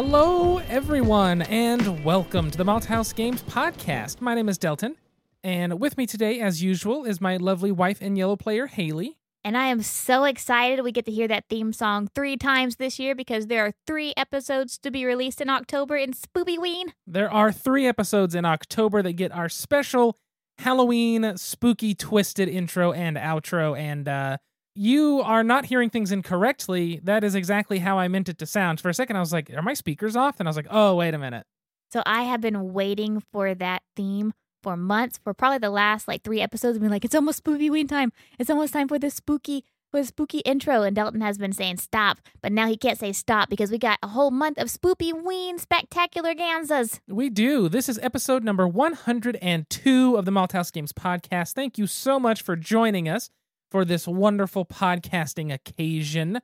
Hello, everyone, and welcome to the Malthouse Games podcast. My name is Delton, and with me today, as usual, is my lovely wife and yellow player, Haley. And I am so excited we get to hear that theme song three times this year because there are three episodes to be released in October in Spoopyween. There are three episodes in October that get our special Halloween spooky twisted intro and outro, and uh, you are not hearing things incorrectly. That is exactly how I meant it to sound. For a second, I was like, "Are my speakers off?" And I was like, "Oh, wait a minute." So I have been waiting for that theme for months, for probably the last like three episodes, and been like, it's almost Spoopyween time. It's almost time for the spooky for the spooky intro. And Delton has been saying stop, but now he can't say stop because we got a whole month of Spoopyween spectacular ganzas. We do. This is episode number 102 of the Malthouse Games podcast. Thank you so much for joining us for this wonderful podcasting occasion.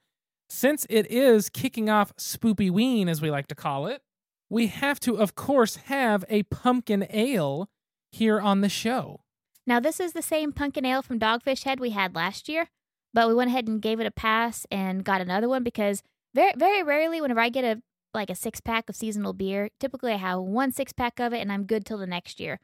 Since it is kicking off Spoopyween, as we like to call it, we have to, of course, have a pumpkin ale here on the show. Now, this is the same pumpkin ale from Dogfish Head we had last year, but we went ahead and gave it a pass and got another one because very, very rarely, whenever I get a like a six pack of seasonal beer, typically I have one six pack of it and I'm good till the next year.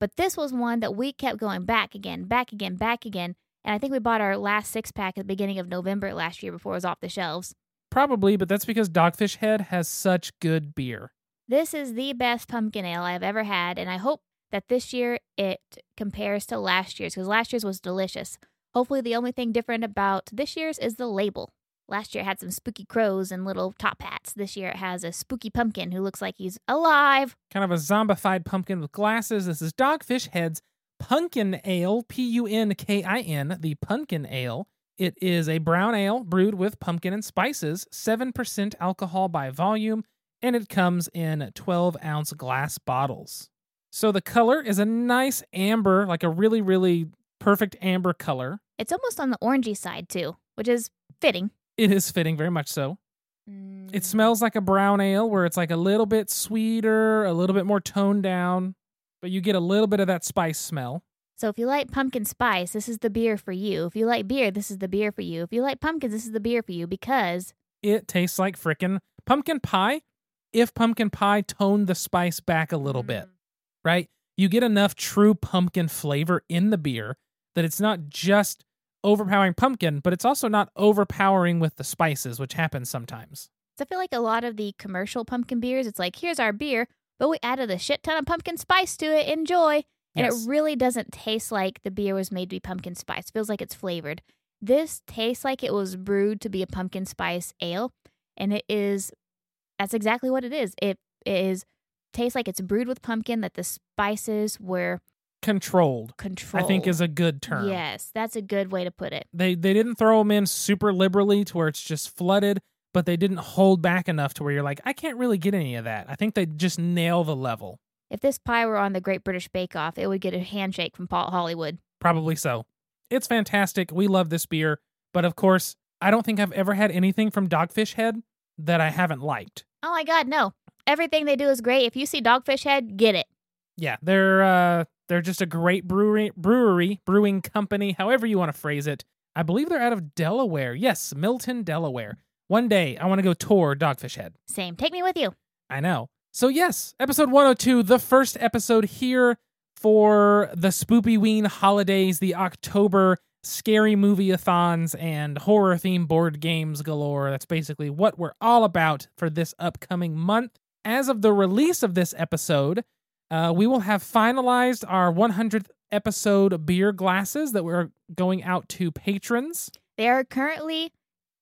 But this was one that we kept going back again, back again, back again. And I think we bought our last six pack at the beginning of November last year before it was off the shelves. Probably, but that's because Dogfish Head has such good beer. This is the best pumpkin ale I've ever had, and I hope that this year it compares to last year's because last year's was delicious. Hopefully, the only thing different about this year's is the label. Last year it had some spooky crows and little top hats. This year it has a spooky pumpkin who looks like he's alive. Kind of a zombified pumpkin with glasses. This is Dogfish Head's Punkin Ale, P U N K I N, the Pumpkin Ale. It is a brown ale brewed with pumpkin and spices, 7% alcohol by volume, and it comes in 12 ounce glass bottles. So the color is a nice amber, like a really, really perfect amber color. It's almost on the orangey side too, which is fitting. It is fitting, very much so. Mm. It smells like a brown ale where it's like a little bit sweeter, a little bit more toned down, but you get a little bit of that spice smell. So if you like pumpkin spice, this is the beer for you. If you like beer, this is the beer for you. If you like pumpkins, this is the beer for you because It tastes like frickin' pumpkin pie if pumpkin pie toned the spice back a little bit, mm. right? You get enough true pumpkin flavor in the beer that it's not just overpowering pumpkin, but it's also not overpowering with the spices, which happens sometimes. So I feel like a lot of the commercial pumpkin beers, it's like, here's our beer, but we added a shit ton of pumpkin spice to it. Enjoy. And Yes. it really doesn't taste like the beer was made to be pumpkin spice. It feels like it's flavored. This tastes like it was brewed to be a pumpkin spice ale. And it is, that's exactly what it is. It is, tastes like it's brewed with pumpkin, that the spices were Controlled, controlled. I think, is a good term. Yes, that's a good way to put it. They they didn't throw them in super liberally to where it's just flooded, but they didn't hold back enough to where you're like, I can't really get any of that. I think they just nail the level. If this pie were on the Great British Bake Off, it would get a handshake from Paul Hollywood. Probably so. It's fantastic. We love this beer, but of course, I don't think I've ever had anything from Dogfish Head that I haven't liked. Oh my God, no. Everything they do is great. If you see Dogfish Head, get it. Yeah, they're uh they're just a great brewery brewery, brewing company, however you want to phrase it. I believe they're out of Delaware. Yes, Milton, Delaware. One day I want to go tour Dogfish Head. Same. Take me with you. I know. So yes, episode 102, the first episode here for the Spoopy Ween holidays, the October scary movie-a-thons and horror themed board games galore. That's basically what we're all about for this upcoming month. As of the release of this episode, uh, we will have finalized our 100th episode beer glasses that we're going out to patrons. They are currently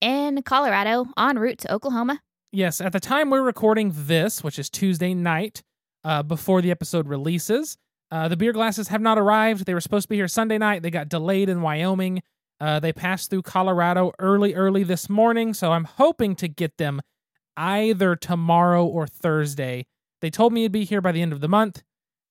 in Colorado en route to Oklahoma. Yes, at the time we're recording this, which is Tuesday night, uh, before the episode releases, uh, the beer glasses have not arrived. They were supposed to be here Sunday night. They got delayed in Wyoming. Uh, they passed through Colorado early, early this morning, so I'm hoping to get them either tomorrow or Thursday. They told me it'd be here by the end of the month.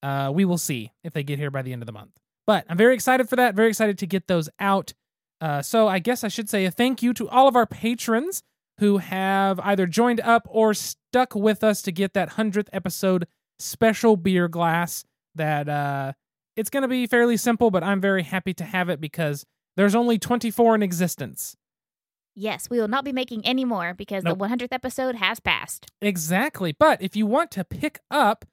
Uh, we will see if they get here by the end of the month. But I'm very excited for that. Very excited to get those out. Uh, so I guess I should say a thank you to all of our patrons who have either joined up or stuck with us to get that 100th episode special beer glass that uh it's going to be fairly simple but I'm very happy to have it because there's only 24 in existence. Yes, we will not be making any more because Nope. the 100th episode has passed. Exactly. But if you want to pick up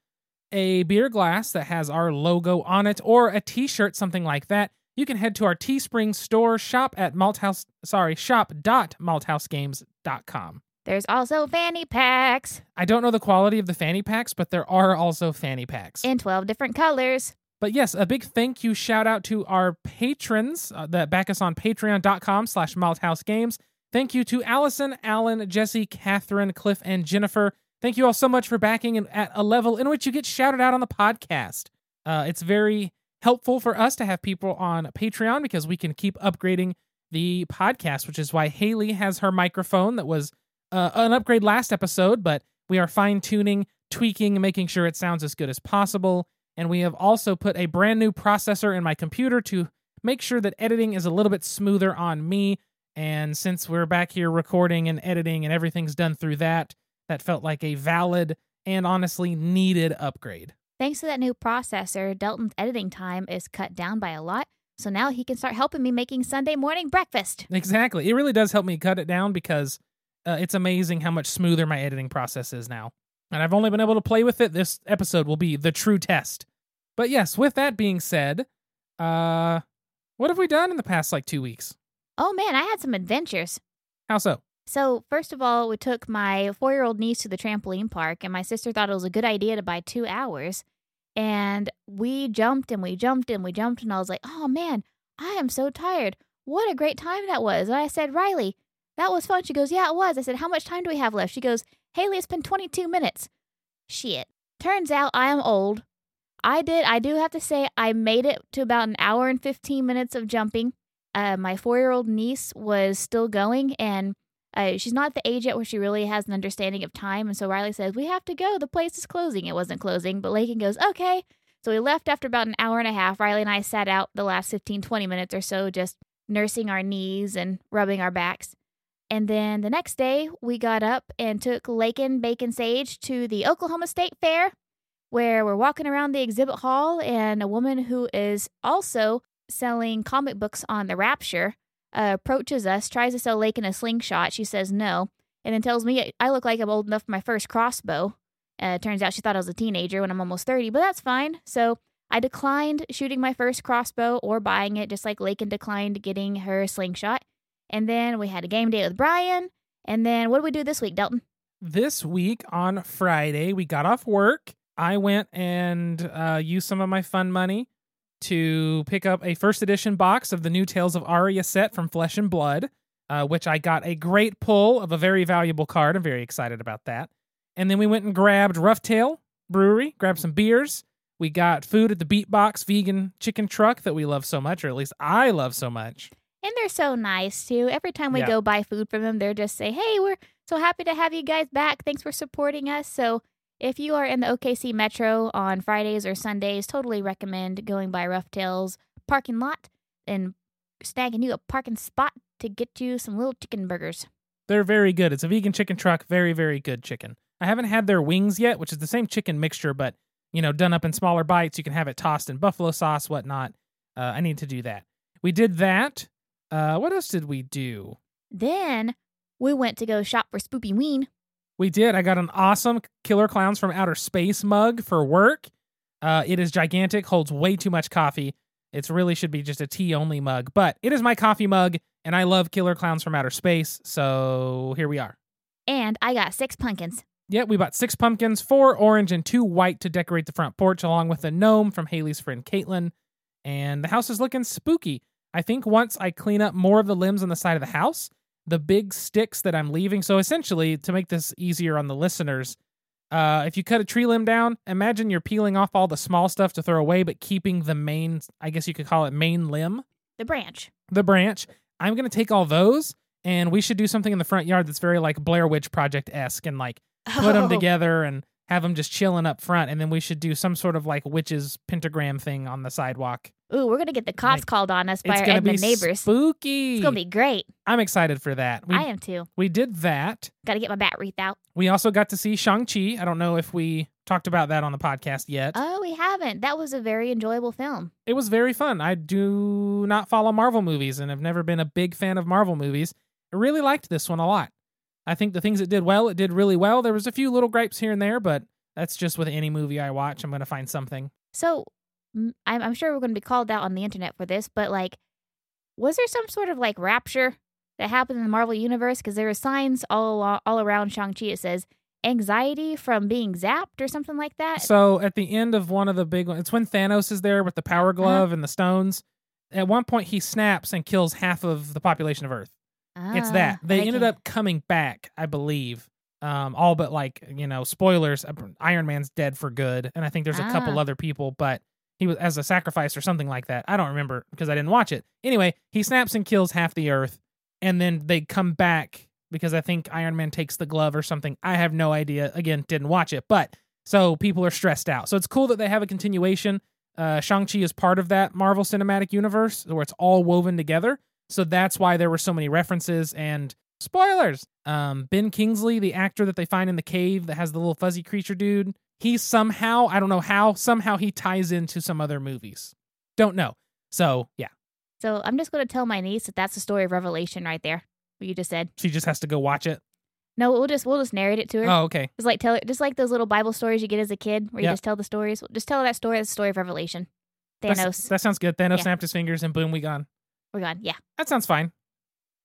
a beer glass that has our logo on it or a t-shirt something like that, you can head to our Teespring store shop at malthouse sorry, shop.malthousegames.com. There's also fanny packs I don't know the quality of the fanny packs, but there are also fanny packs. in 12 different colors. But yes, a big thank you shout out to our patrons uh, that back us on patreon.com slash malthousegames. Thank you to Allison, Alan, Jesse, Catherine, Cliff, and Jennifer. Thank you all so much for backing in, at a level in which you get shouted out on the podcast. Uh, it's very helpful for us to have people on Patreon because we can keep upgrading the podcast, which is why Haley has her microphone that was uh, an upgrade last episode, but we are fine tuning, tweaking, making sure it sounds as good as possible. And we have also put a brand new processor in my computer to make sure that editing is a little bit smoother on me. And since we're back here recording and editing and everything's done through that, that felt like a valid and honestly needed upgrade. Thanks to that new processor, Delton's editing time is cut down by a lot. So now he can start helping me making Sunday morning breakfast. Exactly. It really does help me cut it down because uh, it's amazing how much smoother my editing process is now. And I've only been able to play with it. This episode will be the true test. But yes, with that being said, uh, what have we done in the past like two weeks? Oh man, I had some adventures. How so? So, first of all, we took my four year old niece to the trampoline park, and my sister thought it was a good idea to buy two hours. And we jumped and we jumped and we jumped, and I was like, oh man, I am so tired. What a great time that was. And I said, Riley, that was fun. She goes, yeah, it was. I said, how much time do we have left? She goes, Haley, it's been 22 minutes. Shit. Turns out I am old. I did, I do have to say, I made it to about an hour and 15 minutes of jumping. Uh, my four year old niece was still going, and uh, she's not the age yet where she really has an understanding of time. And so Riley says, We have to go. The place is closing. It wasn't closing, but Lakin goes, Okay. So we left after about an hour and a half. Riley and I sat out the last 15, 20 minutes or so, just nursing our knees and rubbing our backs. And then the next day, we got up and took Lakin, Bacon Sage to the Oklahoma State Fair, where we're walking around the exhibit hall, and a woman who is also selling comic books on the Rapture uh, approaches us, tries to sell Lakin a slingshot. She says no, and then tells me I look like I'm old enough for my first crossbow. Uh, turns out she thought I was a teenager when I'm almost 30, but that's fine. So I declined shooting my first crossbow or buying it, just like Lakin declined getting her slingshot. And then we had a game day with Brian. And then what did we do this week, Delton? This week on Friday, we got off work. I went and uh, used some of my fun money to pick up a first edition box of the new Tales of Aria set from Flesh and Blood, uh, which I got a great pull of a very valuable card. I'm very excited about that. And then we went and grabbed Rough Tail Brewery, grabbed some beers. We got food at the Beatbox vegan chicken truck that we love so much, or at least I love so much. And they're so nice too. Every time we Yeah. go buy food from them, they're just say, "Hey, we're so happy to have you guys back. Thanks for supporting us." So, if you are in the OKC Metro on Fridays or Sundays, totally recommend going by Rough Tail's parking lot and snagging you a parking spot to get you some little chicken burgers. They're very good. It's a vegan chicken truck. Very, very good chicken. I haven't had their wings yet, which is the same chicken mixture, but you know, done up in smaller bites. You can have it tossed in buffalo sauce, whatnot. Uh, I need to do that. We did that. Uh, what else did we do? Then we went to go shop for Spoopy Ween. We did. I got an awesome Killer Clowns from Outer Space mug for work. Uh, it is gigantic, holds way too much coffee. It really should be just a tea only mug, but it is my coffee mug, and I love Killer Clowns from Outer Space. So here we are. And I got six pumpkins. Yeah, we bought six pumpkins, four orange and two white to decorate the front porch, along with a gnome from Haley's friend Caitlin. And the house is looking spooky. I think once I clean up more of the limbs on the side of the house, the big sticks that I'm leaving. So essentially, to make this easier on the listeners, uh, if you cut a tree limb down, imagine you're peeling off all the small stuff to throw away, but keeping the main, I guess you could call it main limb, The branch. the branch. I'm going to take all those and we should do something in the front yard that's very like Blair Witch Project esque and like put them Oh. together and have them just chilling up front. And then we should do some sort of like witches pentagram thing on the sidewalk. Ooh, we're gonna get the cops Like, called on us by it's our gonna be Edmond neighbors. spooky. It's gonna be great. I'm excited for that. We, I am too. we did that. Got to get my bat wreath out. We also got to see Shang-Chi. I don't know if we talked about that on the podcast yet. Oh, we haven't. That was a very enjoyable film. it was very fun. I do not follow Marvel movies and have never been a big fan of Marvel movies. I really liked this one a lot. I think the things it did well, it did really well. There was a few little gripes here and there, but that's just with any movie I watch. I'm going to find something. So I'm, I'm sure we're going to be called out on the internet for this, but like, was there some sort of like rapture that happened in the Marvel universe? Because there are signs all alo- all around Shang Chi. It says anxiety from being zapped or something like that. So at the end of one of the big ones, it's when Thanos is there with the power Uh-huh. glove and the stones. At one point, he snaps and kills half of the population of Earth. it's Ah, that they I ended can't- up coming back, I believe. Um, all but like you know, spoilers. uh, Iron Man's dead for good, and I think there's a couple Ah. other people, but he was as a sacrifice or something like that. I don't remember because I didn't watch it. Anyway, he snaps and kills half the Earth, and then they come back because I think Iron Man takes the glove or something. I have no idea. Again, didn't watch it, but so people are stressed out. So it's cool that they have a continuation. Uh, Shang-Chi is part of that Marvel Cinematic Universe where it's all woven together. So that's why there were so many references and spoilers. Um, ben Kingsley, the actor that they find in the cave that has the little fuzzy creature dude, he somehow, I don't know how, somehow he ties into some other movies. Don't know. So yeah, So I'm just going to tell my niece that that's the story of Revelation right there. What you just said. she just has to go watch it. No, we'll just we'll just narrate it to her. Oh, okay. Just like tell her, just like those little Bible stories you get as a kid, where you Yep. just tell the stories. Just tell her that story. That's the story of Revelation. That's- Thanos. that sounds good. Thanos Yeah. snapped his fingers and boom, we gone. We're gone. Yeah. That sounds fine.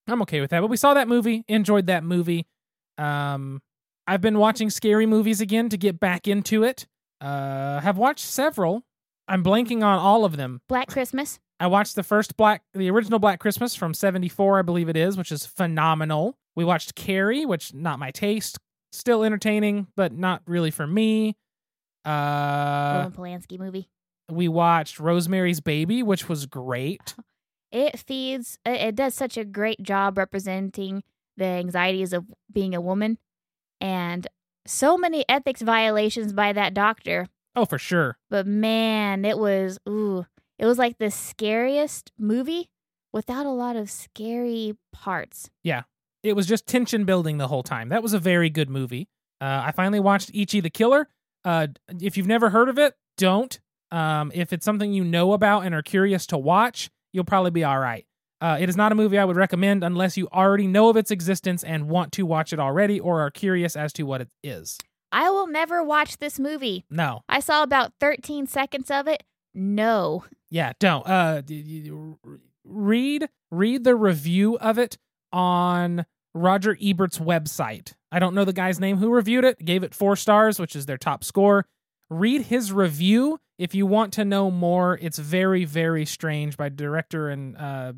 I'm okay with that. But we saw that movie, enjoyed that movie. Um, I've been watching scary movies again to get back into it. Uh, have watched several. I'm blanking on all of them. Black Christmas. I watched the first Black, the original Black Christmas from '74, I believe it is, which is phenomenal. We watched Carrie, which not my taste, still entertaining, but not really for me. Uh, Roman Polanski movie. we watched Rosemary's Baby, which was great. It feeds. It, it does such a great job representing the anxieties of being a woman, and so many ethics violations by that doctor. Oh, for sure. But man, it was ooh, it was like the scariest movie without a lot of scary parts. Yeah. It was just tension building the whole time. That was a very good movie. Uh, I finally watched Ichi the Killer. Uh, if you've never heard of it, don't. Um, if it's something you know about and are curious to watch, you'll probably be all right. Uh, it is not a movie I would recommend unless you already know of its existence and want to watch it already or are curious as to what it is. I will never watch this movie. No. I saw about 13 seconds of it. No. Yeah, don't. Uh, read read the review of it on Roger Ebert's website. I don't know the guy's name who reviewed it. Gave it four stars, which is their top score. Read his review if you want to know more. It's very very strange by director and uh,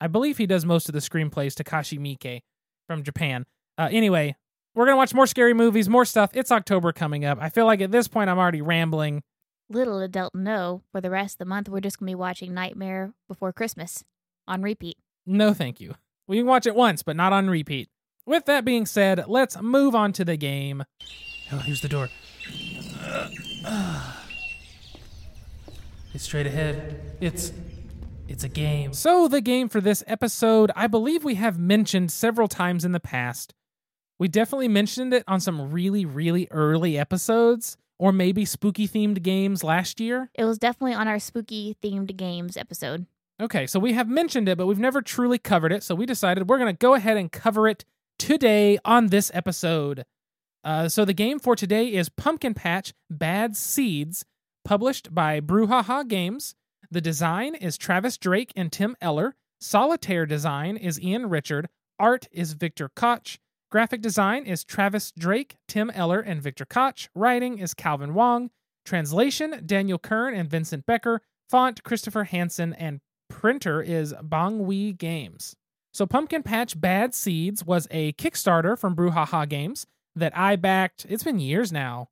I believe he does most of the screenplays. Takashi Miike from Japan. Uh, anyway, we're gonna watch more scary movies, more stuff. It's October coming up. I feel like at this point I'm already rambling. Little adult Delton know, for the rest of the month, we're just going to be watching Nightmare Before Christmas on repeat. No, thank you. We can watch it once, but not on repeat. With that being said, let's move on to the game. Oh, here's the door. It's straight ahead. It's it's a game. So the game for this episode, I believe we have mentioned several times in the past. We definitely mentioned it on some really really early episodes or maybe spooky themed games last year. It was definitely on our spooky themed games episode. Okay, so we have mentioned it, but we've never truly covered it. So we decided we're going to go ahead and cover it today on this episode. Uh, so the game for today is Pumpkin Patch Bad Seeds, published by Brouhaha Games. The design is Travis Drake and Tim Eller. Solitaire design is Ian Richard. Art is Victor Koch. Graphic design is Travis Drake, Tim Eller, and Victor Koch. Writing is Calvin Wong. Translation Daniel Kern and Vincent Becker. Font Christopher Hansen and printer is Bongwee Games. So Pumpkin Patch Bad Seeds was a Kickstarter from Brouhaha Games that I backed. It's been years now.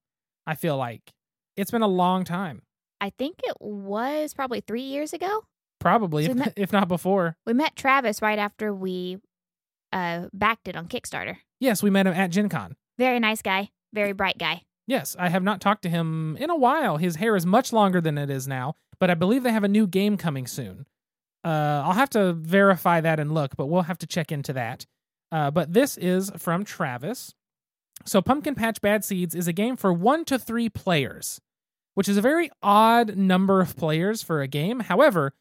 I feel like it's been a long time, I think it was probably three years ago. probably So if, that- if not before. We met Travis right after we uh, backed it on Kickstarter. Yes, we met him at Gen Con. Very nice guy, very bright guy. Yes, I have not talked to him in a while. His hair is much longer than it is now, but I believe they have a new game coming soon. Uh, I'll have to verify that and look, but we'll have to check into that. Uh, but this is from Travis. So, Pumpkin Patch Bad Seeds is a game for one to three players, which is a very odd number of players for a game. However,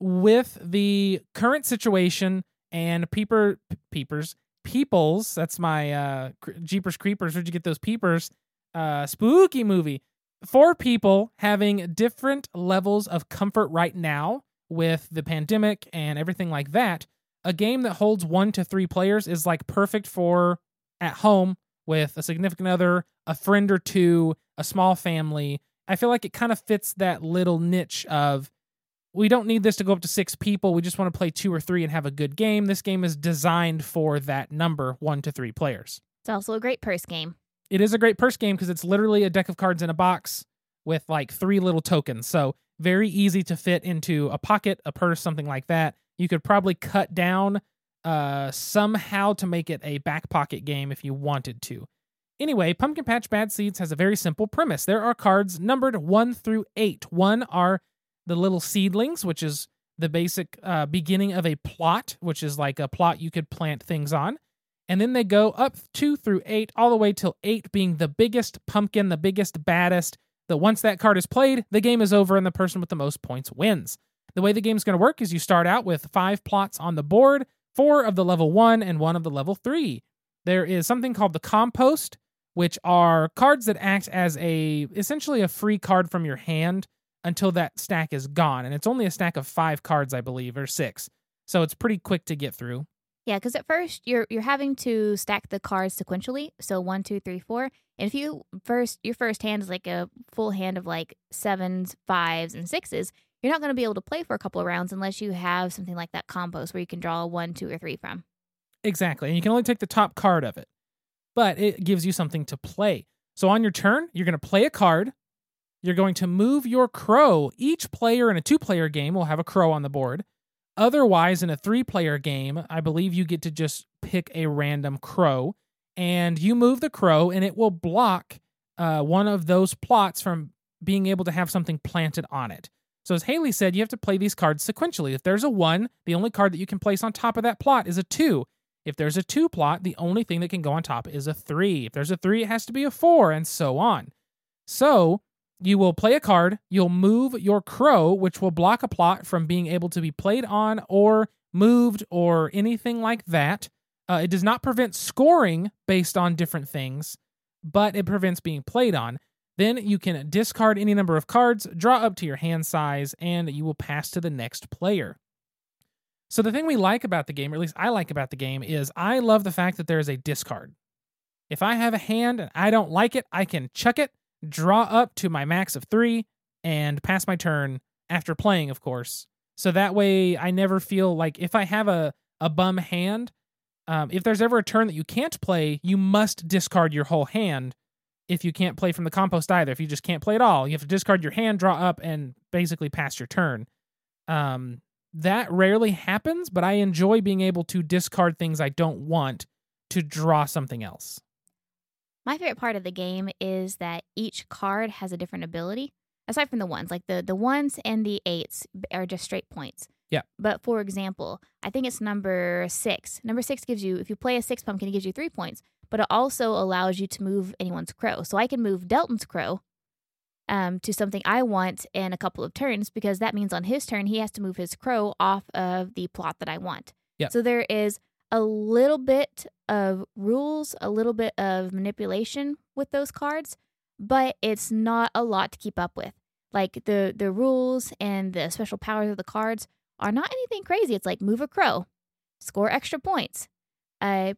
with the current situation and peeper peepers peoples. That's my uh, Jeepers Creepers. Where'd you get those peepers? Uh, spooky movie. Four people having different levels of comfort right now with the pandemic and everything like that. A game that holds one to three players is like perfect for at home with a significant other, a friend or two, a small family. I feel like it kind of fits that little niche of we don't need this to go up to six people. We just want to play two or three and have a good game. This game is designed for that number, one to three players. It's also a great purse game. It is a great purse game because it's literally a deck of cards in a box with like three little tokens. So very easy to fit into a pocket, a purse, something like that. You could probably cut down uh, somehow to make it a back pocket game if you wanted to. Anyway, Pumpkin Patch Bad Seeds has a very simple premise. There are cards numbered one through eight. One are the little seedlings, which is the basic uh, beginning of a plot, which is like a plot you could plant things on. And then they go up two through eight, all the way till eight being the biggest pumpkin, the biggest, baddest. That once that card is played, the game is over and the person with the most points wins. The way the game's going to work is you start out with five plots on the board, four of the level one and one of the level three. There is something called the compost, which are cards that act as a essentially a free card from your hand until that stack is gone. And it's only a stack of five cards, I believe, or six. So it's pretty quick to get through. Yeah, because at first you're you're having to stack the cards sequentially. So one, two, three, four. And if you first your first hand is like a full hand of like sevens, fives, and sixes, you're not going to be able to play for a couple of rounds unless you have something like that compost where you can draw one, two, or three from. Exactly. And you can only take the top card of it, but it gives you something to play. So on your turn, you're going to play a card. You're going to move your crow. Each player in a two player game will have a crow on the board. Otherwise, in a three player game, I believe you get to just pick a random crow and you move the crow and it will block uh, one of those plots from being able to have something planted on it. So, as Haley said, you have to play these cards sequentially. If there's a one, the only card that you can place on top of that plot is a two. If there's a two plot, the only thing that can go on top is a three. If there's a three, it has to be a four, and so on. So, you will play a card, you'll move your crow, which will block a plot from being able to be played on or moved or anything like that. Uh, it does not prevent scoring based on different things, but it prevents being played on. Then you can discard any number of cards, draw up to your hand size, and you will pass to the next player. So, the thing we like about the game, or at least I like about the game, is I love the fact that there is a discard. If I have a hand and I don't like it, I can chuck it, draw up to my max of three, and pass my turn after playing, of course. So that way I never feel like if I have a, a bum hand, um, if there's ever a turn that you can't play, you must discard your whole hand if you can't play from the compost either. If you just can't play at all, you have to discard your hand, draw up, and basically pass your turn. Um, that rarely happens, but I enjoy being able to discard things I don't want to draw something else. My favorite part of the game is that each card has a different ability. Aside from the ones, like the the ones and the eights are just straight points. Yeah. But for example, I think it's number six. Number six gives you, if you play a six pumpkin, it gives you three points. But it also allows you to move anyone's crow. So I can move Delton's crow um, to something I want in a couple of turns because that means on his turn he has to move his crow off of the plot that I want. Yeah. So there is a little bit of rules, a little bit of manipulation with those cards, but it's not a lot to keep up with. Like the the rules and the special powers of the cards are not anything crazy. It's like move a crow, score extra points, uh,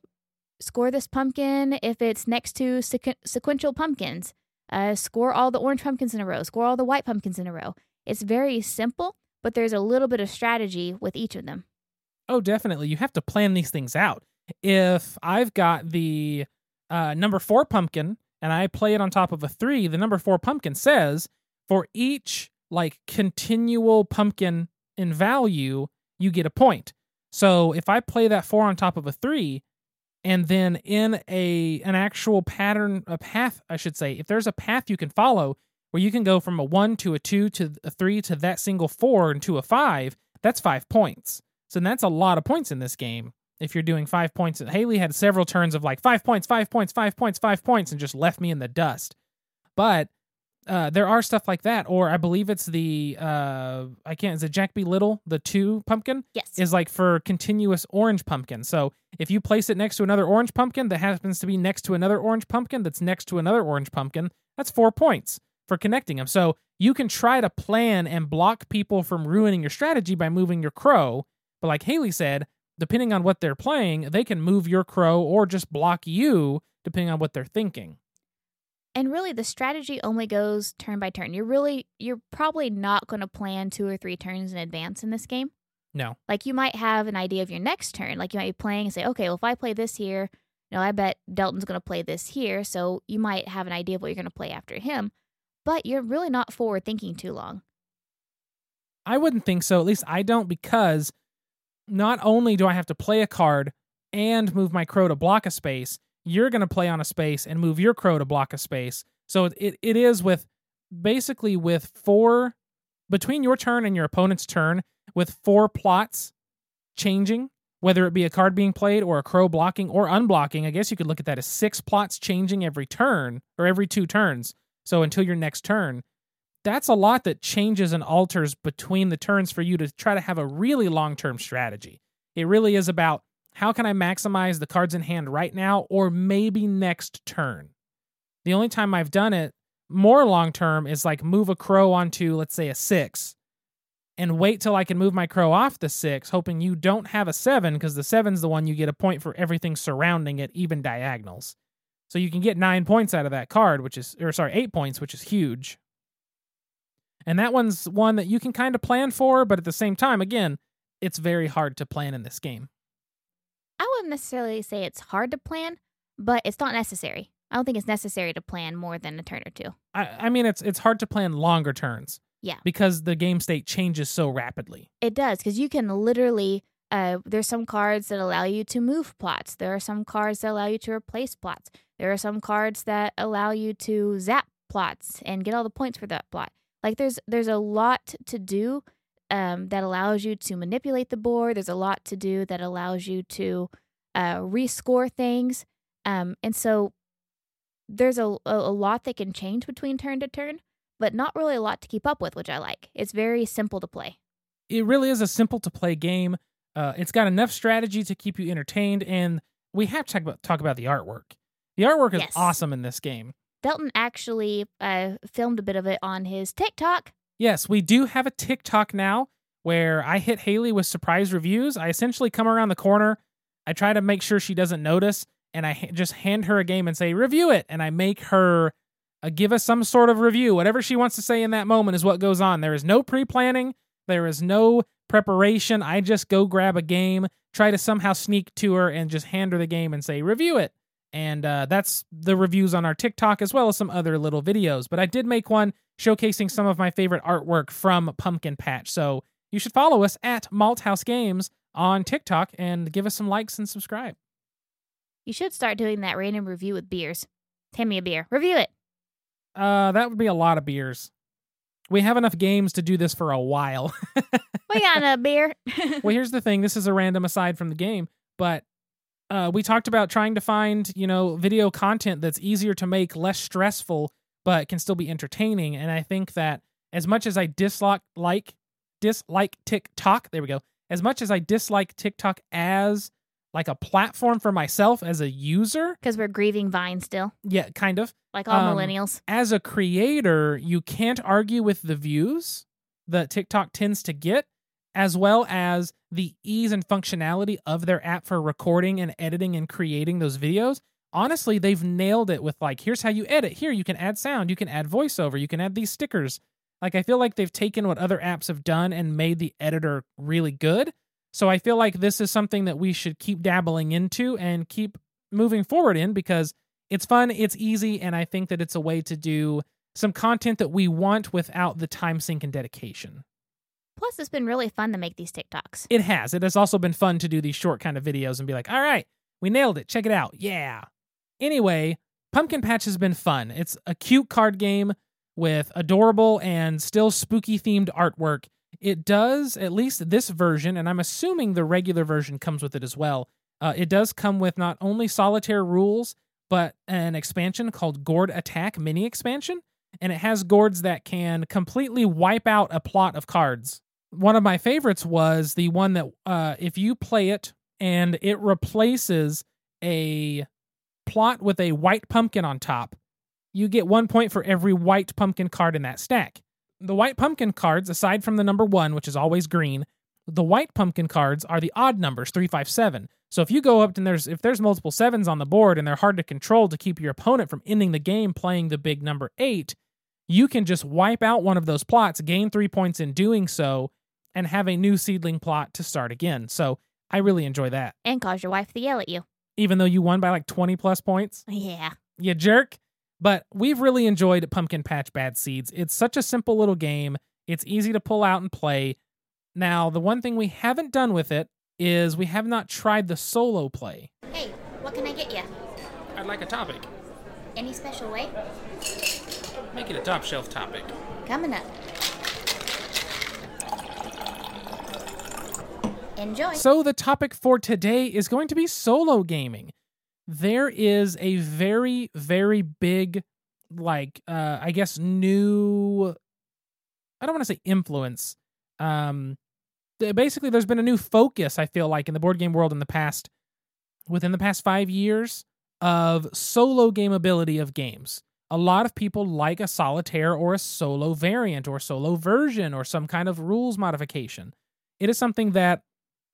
score this pumpkin if it's next to sequ- sequential pumpkins, uh, score all the orange pumpkins in a row, score all the white pumpkins in a row. It's very simple, but there's a little bit of strategy with each of them. Oh, definitely. You have to plan these things out. If I've got the uh, number four pumpkin and I play it on top of a three, the number four pumpkin says for each like continual pumpkin in value, you get a point. So if I play that four on top of a three, and then in a an actual pattern, a path, I should say, if there's a path you can follow where you can go from a one to a two to a three to that single four and to a five, that's five points. So that's a lot of points in this game. If you're doing five points, Haley had several turns of like five points, five points, five points, five points, and just left me in the dust. But uh, there are stuff like that, or I believe it's the uh, I can't. Is it Jack Be Little the two pumpkin? Yes. is like for continuous orange pumpkin. So if you place it next to another orange pumpkin that happens to be next to another orange pumpkin that's next to another orange pumpkin, that's four points for connecting them. So you can try to plan and block people from ruining your strategy by moving your crow. But like Haley said, depending on what they're playing, they can move your crow or just block you depending on what they're thinking. And really the strategy only goes turn by turn. You're really you're probably not going to plan two or three turns in advance in this game. No. Like you might have an idea of your next turn. Like you might be playing and say, okay, well if I play this here, you know, I bet Delton's going to play this here. So you might have an idea of what you're going to play after him. But you're really not forward thinking too long. I wouldn't think so. At least I don't because not only do I have to play a card and move my crow to block a space, you're going to play on a space and move your crow to block a space. So it, it is with basically with four between your turn and your opponent's turn with four plots changing, whether it be a card being played or a crow blocking or unblocking. I guess you could look at that as six plots changing every turn or every two turns. So until your next turn. That's a lot that changes and alters between the turns for you to try to have a really long term strategy. It really is about how can I maximize the cards in hand right now or maybe next turn. The only time I've done it more long term is like move a crow onto, let's say, a six and wait till I can move my crow off the six, hoping you don't have a seven because the seven's the one you get a point for everything surrounding it, even diagonals. So you can get nine points out of that card, which is, or sorry, eight points, which is huge. And that one's one that you can kind of plan for, but at the same time, again, it's very hard to plan in this game. Wouldn't necessarily say it's hard to plan, but it's not necessary. I don't think it's necessary to plan more than a turn or two. I, I mean, it's it's hard to plan longer turns. Yeah. Because the game state changes so rapidly. It does, because you can literally. Uh, there's some cards that allow you to move plots. There are some cards that allow you to replace plots. There are some cards that allow you to zap plots and get all the points for that plot. Like there's there's a lot to do um, that allows you to manipulate the board. There's a lot to do that allows you to uh, rescore things. Um, and so there's a, a, lot that can change between turn to turn, but not really a lot to keep up with, which I like. It's very simple to play. It really is a simple to play game. Uh, it's got enough strategy to keep you entertained, and we have to talk about, talk about the artwork. The artwork is Yes. awesome in this game. Delton actually uh, filmed a bit of it on his TikTok. Yes, we do have a TikTok now where I hit Haley with surprise reviews. I essentially come around the corner, I try to make sure she doesn't notice, and I ha- just hand her a game and say, review it. And I make her uh, give us some sort of review. Whatever she wants to say in that moment is what goes on. There is no pre planning, there is no preparation. I just go grab a game, try to somehow sneak to her, and just hand her the game and say, review it. And uh, that's the reviews on our TikTok as well as some other little videos. But I did make one showcasing some of my favorite artwork from Pumpkin Patch. So you should follow us at Malthouse Games on TikTok and give us some likes and subscribe. You should start doing that random review with beers. Hand me a beer. Review it. Uh, that would be a lot of beers. We have enough games to do this for a while. We got a beer. well, here's the thing. This is a random aside from the game, but uh, we talked about trying to find, you know, video content that's easier to make, less stressful, but can still be entertaining. And I think that as much as I dislike like dislike TikTok, there we go. As much as I dislike TikTok as like a platform for myself as a user, Because we're grieving Vine still, yeah, kind of. like all Um, millennials. As a creator, you can't argue with the views that TikTok tends to get, as well as the ease and functionality of their app for recording and editing and creating those videos. Honestly, they've nailed it with like, here's how you edit. Here, you can add sound, you can add voiceover, you can add these stickers. Like, I feel like they've taken what other apps have done and made the editor really good. So I feel like this is something that we should keep dabbling into and keep moving forward in because it's fun, it's easy, and I think that it's a way to do some content that we want without the time sink and dedication. Plus, it's been really fun to make these TikToks. It has. It has also been fun to do these short kind of videos and be like, all right, we nailed it. Check it out. Yeah. Anyway, Pumpkin Patch has been fun. It's a cute card game with adorable and still spooky themed artwork. It does, at least this version, and I'm assuming the regular version comes with it as well. Uh, it does come with not only solitaire rules, but an expansion called Gourd Attack mini expansion. and it has gourds that can completely wipe out a plot of cards. One of my favorites was the one that uh, if you play it and it replaces a plot with a white pumpkin on top, you get one point for every white pumpkin card in that stack. The white pumpkin cards, aside from the number one, which is always green, the white pumpkin cards are the odd numbers, three, five, seven. So if you go up and there's if there's multiple sevens on the board and they're hard to control to keep your opponent from ending the game playing the big number eight, you can just wipe out one of those plots, gain three points in doing so, and have a new seedling plot to start again. So I really enjoy that. And cause your wife to yell at you. Even though you won by like 20 plus points. Yeah. You jerk. But we've really enjoyed Pumpkin Patch Bad Seeds. It's such a simple little game. It's easy to pull out and play. Now, the one thing we haven't done with it is we have not tried the solo play. Hey, what can I get you? I'd like a topic. Any special way? Make it a top shelf topic. Coming up. Enjoy. So, the topic for today is going to be solo gaming. There is a very, very big, like, uh, I guess, new, I don't want to say influence. Um, basically, there's been a new focus, I feel like, in the board game world in the past, within the past five years, of solo game ability of games. A lot of people like a solitaire or a solo variant or solo version or some kind of rules modification. It is something that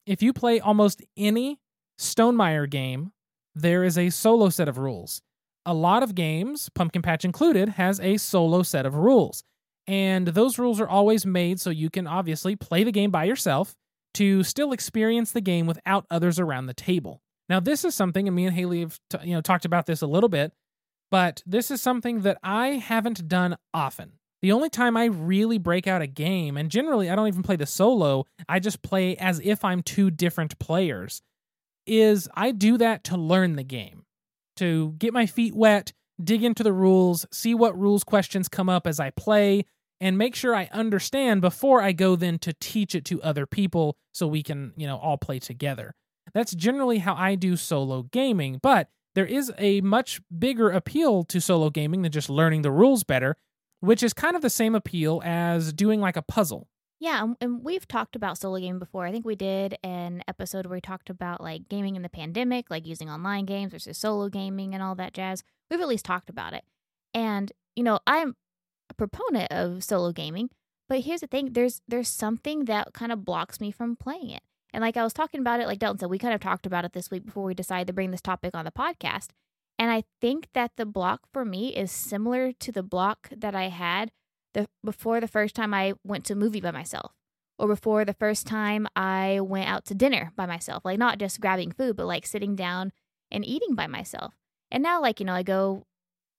if you play almost any Stonemaier game, there is a solo set of rules. A lot of games, Pumpkin Patch included, has a solo set of rules. And those rules are always made so you can obviously play the game by yourself to still experience the game without others around the table. Now, this is something, and me and Haley have t- you know talked about this a little bit, but this is something that I haven't done often. The only time I really break out a game, and generally I don't even play the solo, I just play as if I'm two different players, is I do that to learn the game, to get my feet wet, dig into the rules, see what rules questions come up as I play, and make sure I understand before I go then to teach it to other people so we can, you know, all play together. That's generally how I do solo gaming, but there is a much bigger appeal to solo gaming than just learning the rules better, which is kind of the same appeal as doing like a puzzle. Yeah, and- we've talked about solo gaming before. I think we did an episode where we talked about like gaming in the pandemic, like using online games versus solo gaming and all that jazz. We've at least talked about it. And, you know, I'm a proponent of solo gaming, but here's the thing, there's there's something that kind of blocks me from playing it. And like I was talking about it, like Delton said, we kind of talked about it this week before we decided to bring this topic on the podcast. And I think that the block for me is similar to the block that I had the before the first time I went to a movie by myself, or before the first time I went out to dinner by myself. Like not just grabbing food, but like sitting down and eating by myself. And now, like you know, I go,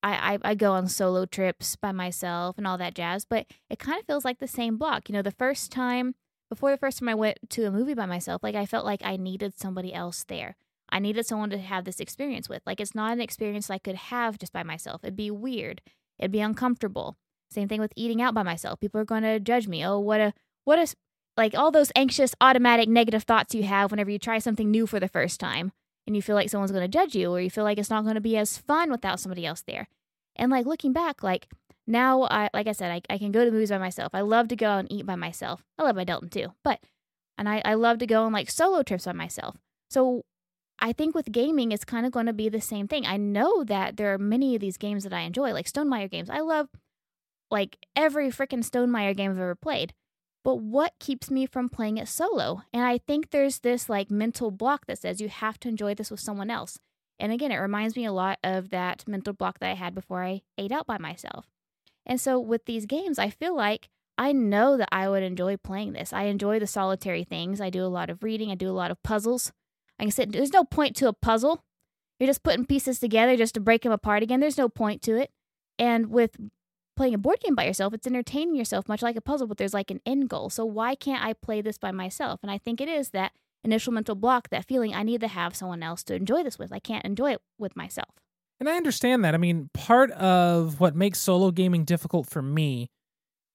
I I, I go on solo trips by myself and all that jazz. But it kind of feels like the same block. You know, the first time before the first time I went to a movie by myself, like I felt like I needed somebody else there. I needed someone to have this experience with. Like it's not an experience I could have just by myself. It'd be weird. It'd be uncomfortable. Same thing with eating out by myself. People are going to judge me. Oh, what a what a like all those anxious automatic negative thoughts you have whenever you try something new for the first time and you feel like someone's going to judge you or you feel like it's not going to be as fun without somebody else there. And like looking back, like now I like I said, I, I can go to movies by myself. I love to go and eat by myself. I love my Delton too. But and I, I love to go on like solo trips by myself. So I think with gaming, it's kind of going to be the same thing. I know that there are many of these games that I enjoy, like Stonemaier games. I love like every freaking Stonemaier game I've ever played. But what keeps me from playing it solo? And I think there's this like mental block that says you have to enjoy this with someone else. And again, it reminds me a lot of that mental block that I had before I ate out by myself. And so with these games, I feel like I know that I would enjoy playing this. I enjoy the solitary things. I do a lot of reading, I do a lot of puzzles. I can sit, there's no point to a puzzle. You're just putting pieces together just to break them apart again. There's no point to it. And with playing a board game by yourself, it's entertaining yourself, much like a puzzle, but there's like an end goal. So why can't I play this by myself? And I think it is that initial mental block, that feeling I need to have someone else to enjoy this with. I can't enjoy it with myself. And I understand that. I mean, part of what makes solo gaming difficult for me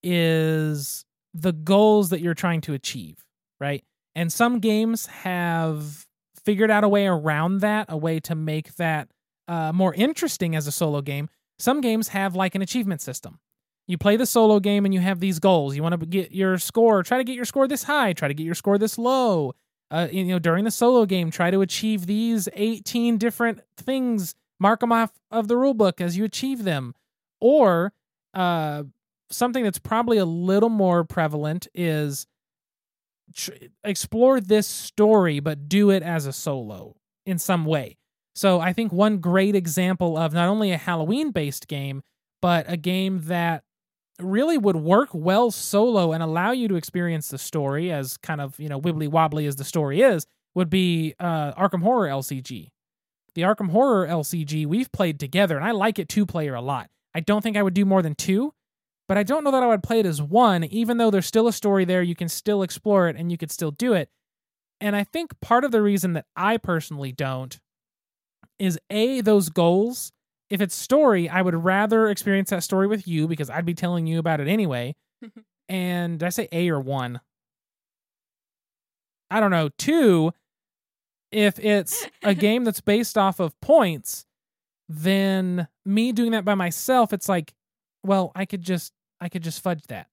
is the goals that you're trying to achieve, right? And some games have figured out a way around that, a way to make that uh, more interesting as a solo game. Some games have like an achievement system. You play the solo game and you have these goals. You want to get your score, try to get your score this high, try to get your score this low. Uh, you know, during the solo game, try to achieve these 18 different things. Mark them off of the rule book as you achieve them. Or uh, something that's probably a little more prevalent is tr- explore this story, but do it as a solo in some way. So I think one great example of not only a Halloween based game, but a game that really would work well solo and allow you to experience the story as kind of, you know, wibbly wobbly as the story is, would be uh, Arkham Horror LCG. The Arkham Horror LCG we've played together, and I like it two player a lot. I don't think I would do more than two, but I don't know that I would play it as one, even though there's still a story there. You can still explore it and you could still do it. And I think part of the reason that I personally don't is A, those goals. If it's story, I would rather experience that story with you because I'd be telling you about it anyway. and I say A or one? I don't know. Two, if it's a game that's based off of points, then me doing that by myself, it's like, well, I could just I could just fudge that.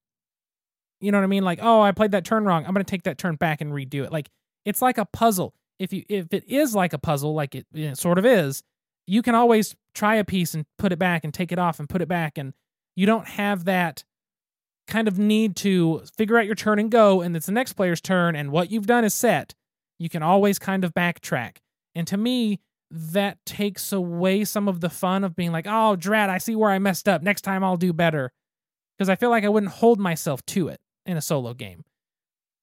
You know what I mean? Like, oh, I played that turn wrong. I'm gonna take that turn back and redo it. Like, it's like a puzzle. If you if it is like a puzzle, like it, it sort of is, you can always try a piece and put it back and take it off and put it back, and you don't have that kind of need to figure out your turn and go, and it's the next player's turn, and what you've done is set. You can always kind of backtrack. And to me, that takes away some of the fun of being like, oh, drat, I see where I messed up. Next time I'll do better. Because I feel like I wouldn't hold myself to it in a solo game.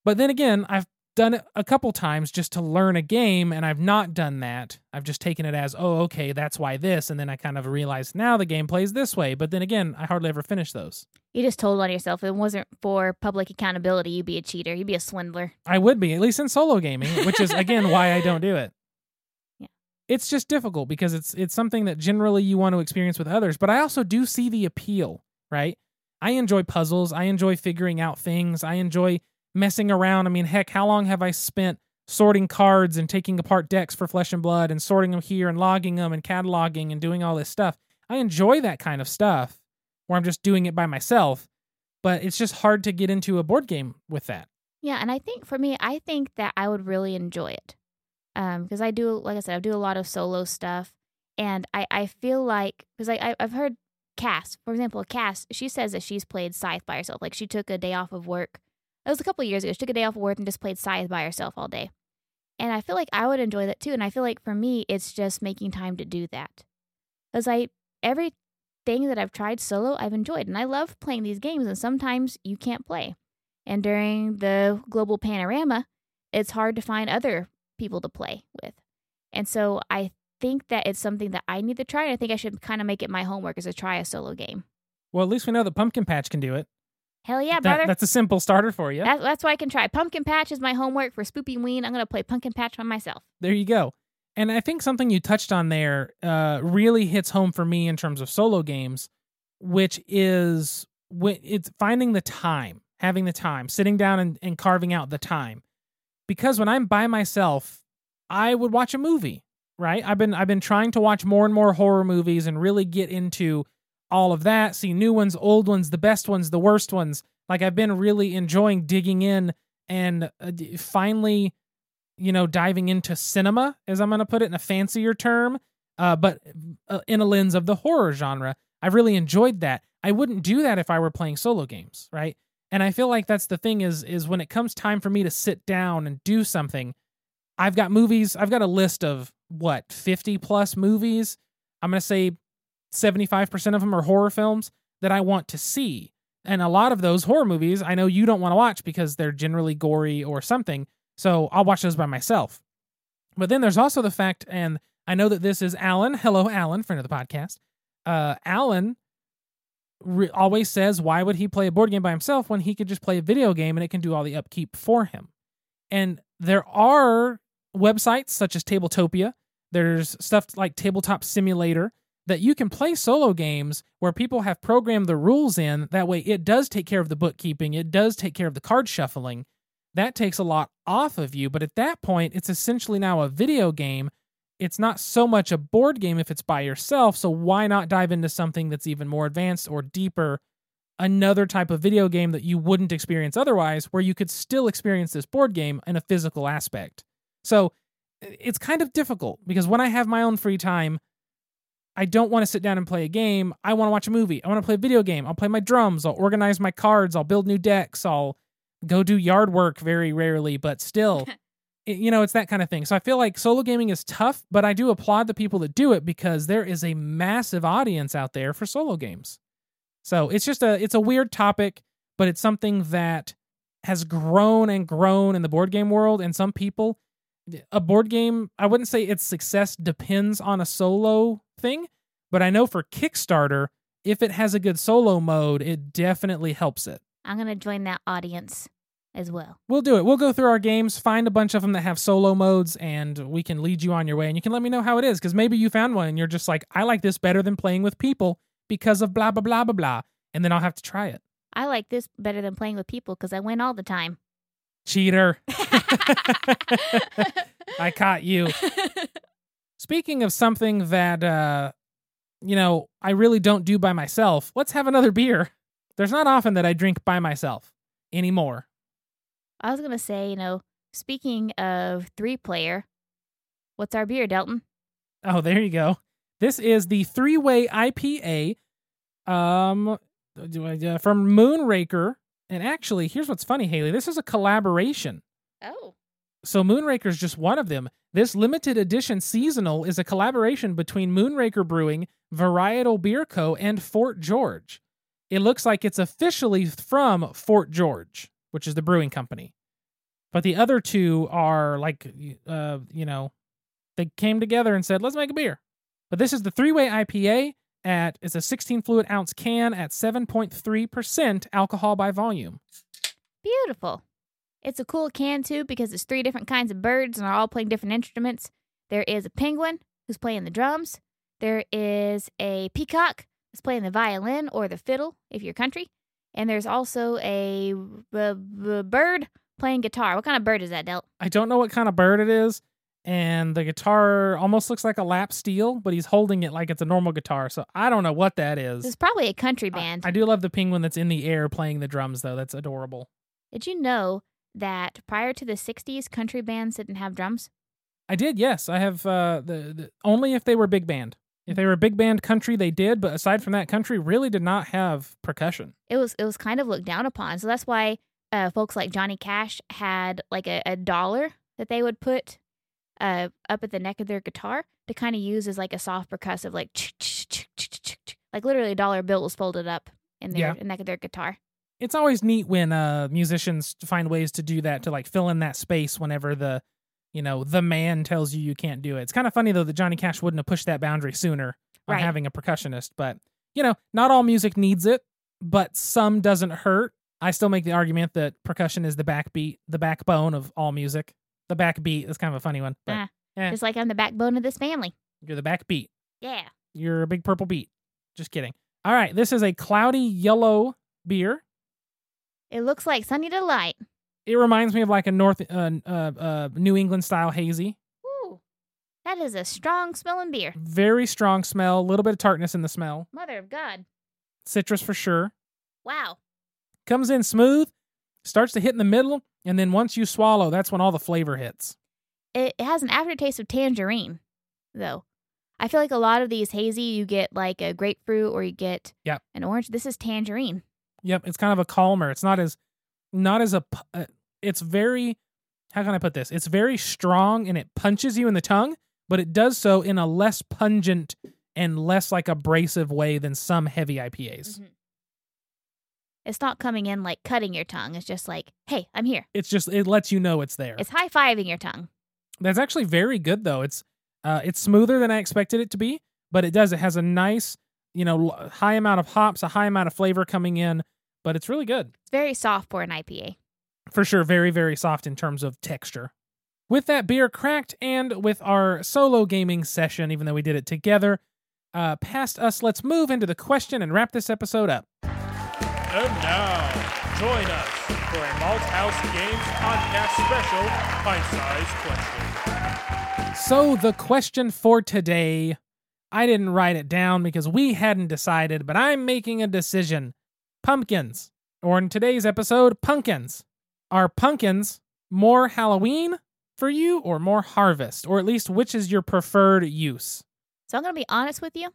But then again, I've done it a couple times just to learn a game, and I've not done that. I've just taken it as, oh, okay, that's why this. And then I kind of realized now the game plays this way. But then again, I hardly ever finish those. You just told on yourself. If it wasn't for public accountability, you'd be a cheater. You'd be a swindler. I would be, at least in solo gaming, which is, again, why I don't do it. Yeah. It's just difficult because it's it's something that generally you want to experience with others, but I also do see the appeal, right? I enjoy puzzles. I enjoy figuring out things. I enjoy messing around. I mean, heck, how long have I spent sorting cards and taking apart decks for flesh and blood and sorting them here and logging them and cataloging and doing all this stuff? I enjoy that kind of stuff where I'm just doing it by myself, but it's just hard to get into a board game with that. Yeah, and I think for me, I think that I would really enjoy it. Um, because I do, like I said, I do a lot of solo stuff, and I I feel like because I, I I've heard Cass, for example, Cass, she says that she's played Scythe by herself. Like she took a day off of work. It was a couple years ago. She took a day off of work and just played Scythe by herself all day. And I feel like I would enjoy that too. And I feel like for me, it's just making time to do that. Because I every thing that I've tried solo, I've enjoyed. And I love playing these games. And sometimes you can't play. And during the global panorama, it's hard to find other people to play with. And so I think that it's something that I need to try. And I think I should kind of make it my homework is to try a solo game. Well, at least we know that Pumpkin Patch can do it. Hell yeah, That- brother. that's a simple starter for you. That, that's what I can try. Pumpkin Patch is my homework for Spoopy Ween. I'm going to play Pumpkin Patch by myself. there you go. And I think something you touched on there uh, really hits home for me in terms of solo games, which is when it's finding the time, having the time, sitting down and, and carving out the time. Because when I'm by myself, I would watch a movie, right? I've been I've been trying to watch more and more horror movies and really get into all of that, see new ones, old ones, the best ones, the worst ones. Like I've been really enjoying digging in and uh, finally you know, diving into cinema, as I'm going to put it in a fancier term, uh, but uh, in a lens of the horror genre. I've really enjoyed that. I wouldn't do that if I were playing solo games, right? And I feel like that's the thing is is when it comes time for me to sit down and do something, I've got movies. I've got a list of what 50 plus movies. I'm going to say 75% of them are horror films that I want to see. And a lot of those horror movies, I know you don't want to watch because they're generally gory or something. So I'll watch those by myself. But then there's also the fact, and I know that this is Alan. Hello, Alan, friend of the podcast. Uh, Alan re- always says, why would he play a board game by himself when he could just play a video game and it can do all the upkeep for him? And there are websites such as Tabletopia. There's stuff like Tabletop Simulator that you can play solo games where people have programmed the rules in. That way, it does take care of the bookkeeping, it does take care of the card shuffling. That takes a lot off of you. But at that point, it's essentially now a video game. It's not so much a board game if it's by yourself. So why not dive into something that's even more advanced or deeper another type of video game that you wouldn't experience otherwise, where you could still experience this board game in a physical aspect. So it's kind of difficult because when I have my own free time, I don't want to sit down and play a game. I want to watch a movie. I want to play a video game. I'll play my drums. I'll organize my cards. I'll build new decks. I'll go do yard work very rarely, but still, it, you know, it's that kind of thing. So I feel like solo gaming is tough, but I do applaud the people that do it because there is a massive audience out there for solo games. So it's just a it's a weird topic, but it's something that has grown and grown in the board game world and some people a board game, I wouldn't say its success depends on a solo thing, but I know for Kickstarter, if it has a good solo mode, it definitely helps it. I'm going to join that audience as well. We'll do it. We'll go through our games, find a bunch of them that have solo modes, and we can lead you on your way. And you can let me know how it is, because maybe you found one and you're just like, I like this better than playing with people because of blah, blah, blah, blah, blah. And then I'll have to try it. I like this better than playing with people because I win all the time. Cheater. I caught you. Speaking of something that, uh, you know, I really don't do by myself, let's have another beer. There's not often that I drink by myself anymore. I was going to say, you know, speaking of three player, what's our beer, Delton? Oh, there you go. This is the three way IPA um, uh, from Moonraker. And actually, here's what's funny, Haley. This is a collaboration. Oh. So Moonraker is just one of them. This limited edition seasonal is a collaboration between Moonraker Brewing, Varietal Beer Co., and Fort George. It looks like it's officially from Fort George, which is the brewing company. But the other two are like, uh, you know, they came together and said, let's make a beer. But this is the three way IPA at, it's a 16 fluid ounce can at 7.3% alcohol by volume. Beautiful. It's a cool can too because it's three different kinds of birds and they're all playing different instruments. There is a penguin who's playing the drums. There is a peacock that's playing the violin or the fiddle if you're country. And there's also a b- b- bird playing guitar. What kind of bird is that, Delt? I don't know what kind of bird it is. And the guitar almost looks like a lap steel, but he's holding it like it's a normal guitar. So I don't know what that is. It's probably a country band. I, I do love the penguin that's in the air playing the drums, though. That's adorable. Did you know that prior to the 60s, country bands didn't have drums? I did, yes. I have uh, the, the only if they were big band. If they were big band country, they did, but aside from that, country really did not have percussion. It was it was kind of looked down upon. So that's why uh, folks like Johnny Cash had like a, a dollar that they would put uh, up at the neck of their guitar to kind of use as like a soft percussive, like like literally a dollar bill was folded up in their Yeah. neck of their guitar. It's always neat when uh, musicians find ways to do that to like fill in that space whenever the, you know, the man tells you you can't do it. It's kind of funny though that Johnny Cash wouldn't have pushed that boundary sooner on Right. having a percussionist, but you know, not all music needs it, but some doesn't hurt. I still make the argument that percussion is the backbeat, the backbone of all music. The backbeat is kind of a funny one, but Ah, eh. Just like I'm the backbone of this family. you're the backbeat. Yeah. You're a big purple beat. Just kidding. All right, this is a cloudy yellow beer. It looks like Sunny Delight. It reminds me of like a North uh, uh, uh, New England style hazy. Ooh. That is a strong smelling beer. Very strong smell, a little bit of tartness in the smell. Mother of God. Citrus for sure. Wow. Comes in smooth, starts to hit in the middle, and then once you swallow, that's when all the flavor hits. It, it has an aftertaste of tangerine, though. I feel like a lot of these hazy, you get like a grapefruit or you get Yep. an orange. This is tangerine. Yep, it's kind of a calmer. It's not as not as a uh, it's very how can I put this? It's very strong and it punches you in the tongue, but it does so in a less pungent and less like abrasive way than some heavy IPAs. Mhm. It's not coming in like cutting your tongue. It's just like, hey, I'm here. It's just it lets you know it's there. It's high fiving your tongue. That's actually very good though. It's uh it's smoother than I expected it to be, but it does it has a nice, you know, high amount of hops, a high amount of flavor coming in, but it's really good. It's very soft for an IPA. for sure very very soft in terms of texture with that beer cracked and with our solo gaming session even though we did it together uh, past us let's move into the question and wrap this episode up And now, join us for a Malthaus Games podcast special, pint-sized question. so the question for today i didn't write it down because we hadn't decided but i'm making a decision pumpkins. Or in today's episode, pumpkins. Are pumpkins more Halloween for you or more harvest? Or at least which is your preferred use? So I'm going to be honest with you.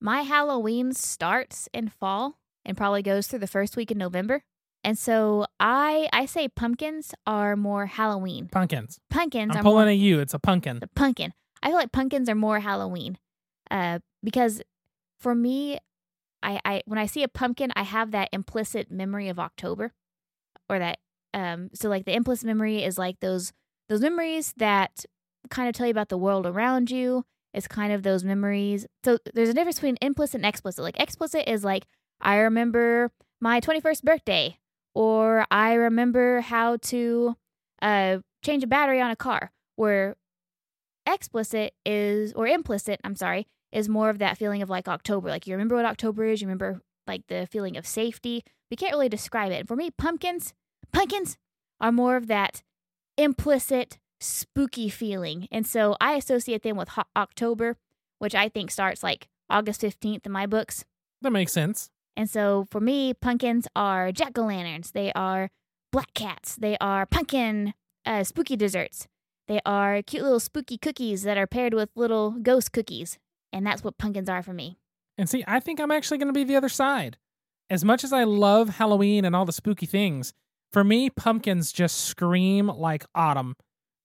My Halloween starts in fall and probably goes through the first week in November. And so I I say pumpkins are more Halloween. Pumpkins. Pumpkins I'm are pulling more a U. It's a pumpkin. the pumpkin. I feel like pumpkins are more Halloween. Uh because for me I I when I see a pumpkin, I have that implicit memory of October or that um so like the implicit memory is like those those memories that kind of tell you about the world around you. It's kind of those memories. So there's a difference between implicit and explicit. Like explicit is like I remember my 21st birthday or I remember how to uh change a battery on a car. Where explicit is or implicit, I'm sorry, is more of that feeling of like October. Like you remember what October is, you remember like the feeling of safety. We can't really describe it. And for me, pumpkins, pumpkins are more of that implicit spooky feeling. And so I associate them with ho- October, which I think starts like August 15th in my books. That makes sense. And so for me, pumpkins are jack o' lanterns. They are black cats. They are pumpkin uh, spooky desserts. They are cute little spooky cookies that are paired with little ghost cookies. And that's what pumpkins are for me. And see, I think I'm actually going to be the other side. As much as I love Halloween and all the spooky things, for me, pumpkins just scream like autumn.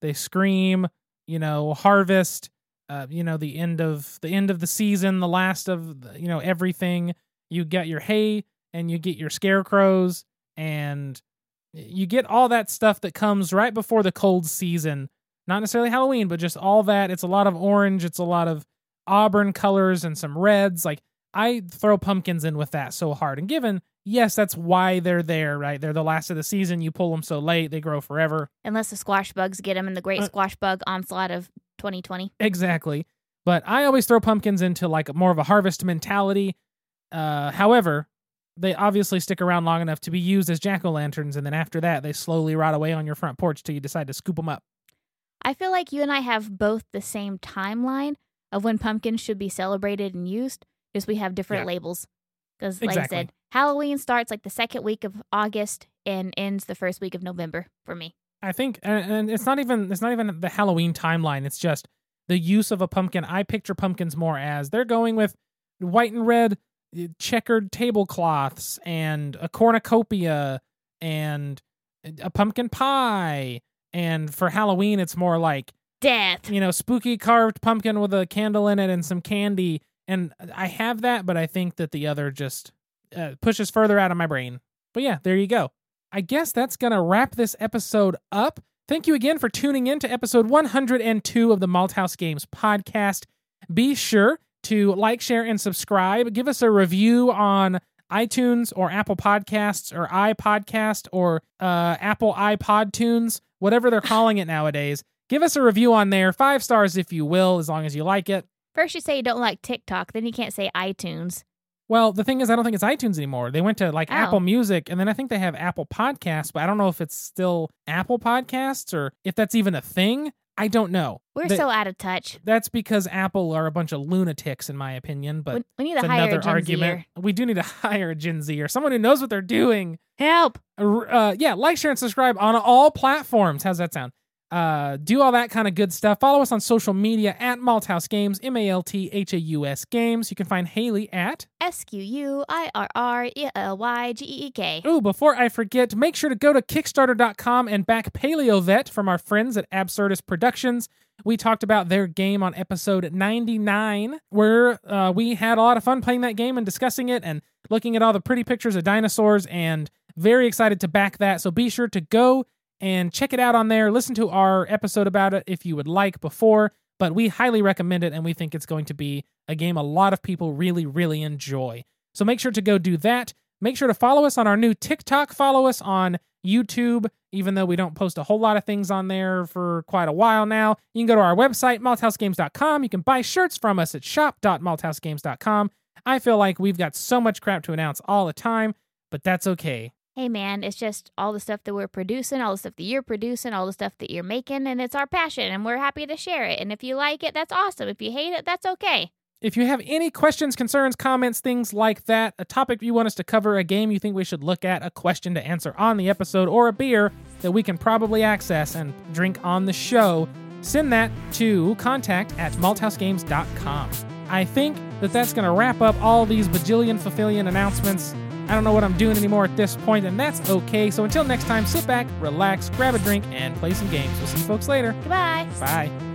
They scream, you know, harvest, uh, you know, the end of the end of the season, the last of, the- you know, everything. You get your hay and you get your scarecrows and you get all that stuff that comes right before the cold season. Not necessarily Halloween, but just all that. It's a lot of orange, it's a lot of auburn colors and some reds. Like I throw pumpkins in with that so hard. And given, yes, that's why they're there, right? They're the last of the season. You pull them so late, they grow forever. Unless the squash bugs get them in the great Uh, squash bug onslaught of 2020. Exactly. But I always throw pumpkins into like more of a harvest mentality. Uh, however, they obviously stick around long enough to be used as jack o' lanterns, and then after that, they slowly rot away on your front porch till you decide to scoop them up. I feel like you and I have both the same timeline of when pumpkins should be celebrated and used, just we have different Yeah. labels. Because, like Exactly. I said, Halloween starts like the second week of August and ends the first week of November for me. I think, and, it's not even it's not even the Halloween timeline. It's just the use of a pumpkin. I picture pumpkins more as they're going with white and red uh, checkered tablecloths and a cornucopia and a pumpkin pie. And for Halloween, it's more like Death. you know spooky carved pumpkin with a candle in it and some candy. And I have that, but I think that the other just uh, pushes further out of my brain. But yeah, there you go. I guess that's going to wrap this episode up. Thank you again for tuning in to episode 102 of the Malthaus Games podcast. Be sure to like, share, and subscribe. Give us a review on iTunes or Apple Podcasts or iPodcast or uh, Apple iPod Tunes, whatever they're calling it nowadays. Give us a review on there, five stars if you will, as long as you like it. First, you say you don't like TikTok, then you can't say iTunes. Well, the thing is, I don't think it's iTunes anymore. They went to like Oh. Apple Music, and then I think they have Apple Podcasts, but I don't know if it's still Apple Podcasts or if that's even a thing. I don't know. We're so out of touch. That's because Apple are a bunch of lunatics, in my opinion. But we, we need to hire another a Gen argument. Zer. We do need to hire a Gen Z or someone who knows what they're doing. Help. Uh, yeah, like, share, and subscribe on all platforms. How's that sound? Uh, do all that kind of good stuff. Follow us on social media at Malthaus Games, M A L T H A U S Games. You can find Haley at S Q U I R R E L Y G E E K. Oh, before I forget, make sure to go to Kickstarter.com and back PaleoVet from our friends at Absurdist Productions. We talked about their game on episode 99, where uh, we had a lot of fun playing that game and discussing it and looking at all the pretty pictures of dinosaurs and very excited to back that. So be sure to go and check it out on there. Listen to our episode about it if you would like before, but we highly recommend it and we think it's going to be a game a lot of people really, really enjoy. So make sure to go do that. Make sure to follow us on our new TikTok. Follow us on YouTube, even though we don't post a whole lot of things on there for quite a while now. You can go to our website, malthausgames.com. You can buy shirts from us at shop.malthausgames.com. I feel like we've got so much crap to announce all the time, but that's okay. Hey man, it's just all the stuff that we're producing, all the stuff that you're producing, all the stuff that you're making, and it's our passion, and we're happy to share it. And if you like it, that's awesome. If you hate it, that's okay. If you have any questions, concerns, comments, things like that, a topic you want us to cover, a game you think we should look at, a question to answer on the episode, or a beer that we can probably access and drink on the show, send that to contact at malthausgames.com. I think that that's going to wrap up all these bajillion fulfillion announcements. I don't know what I'm doing anymore at this point, and that's okay. So until next time, sit back, relax, grab a drink, and play some games. We'll see you folks later. Goodbye. Bye.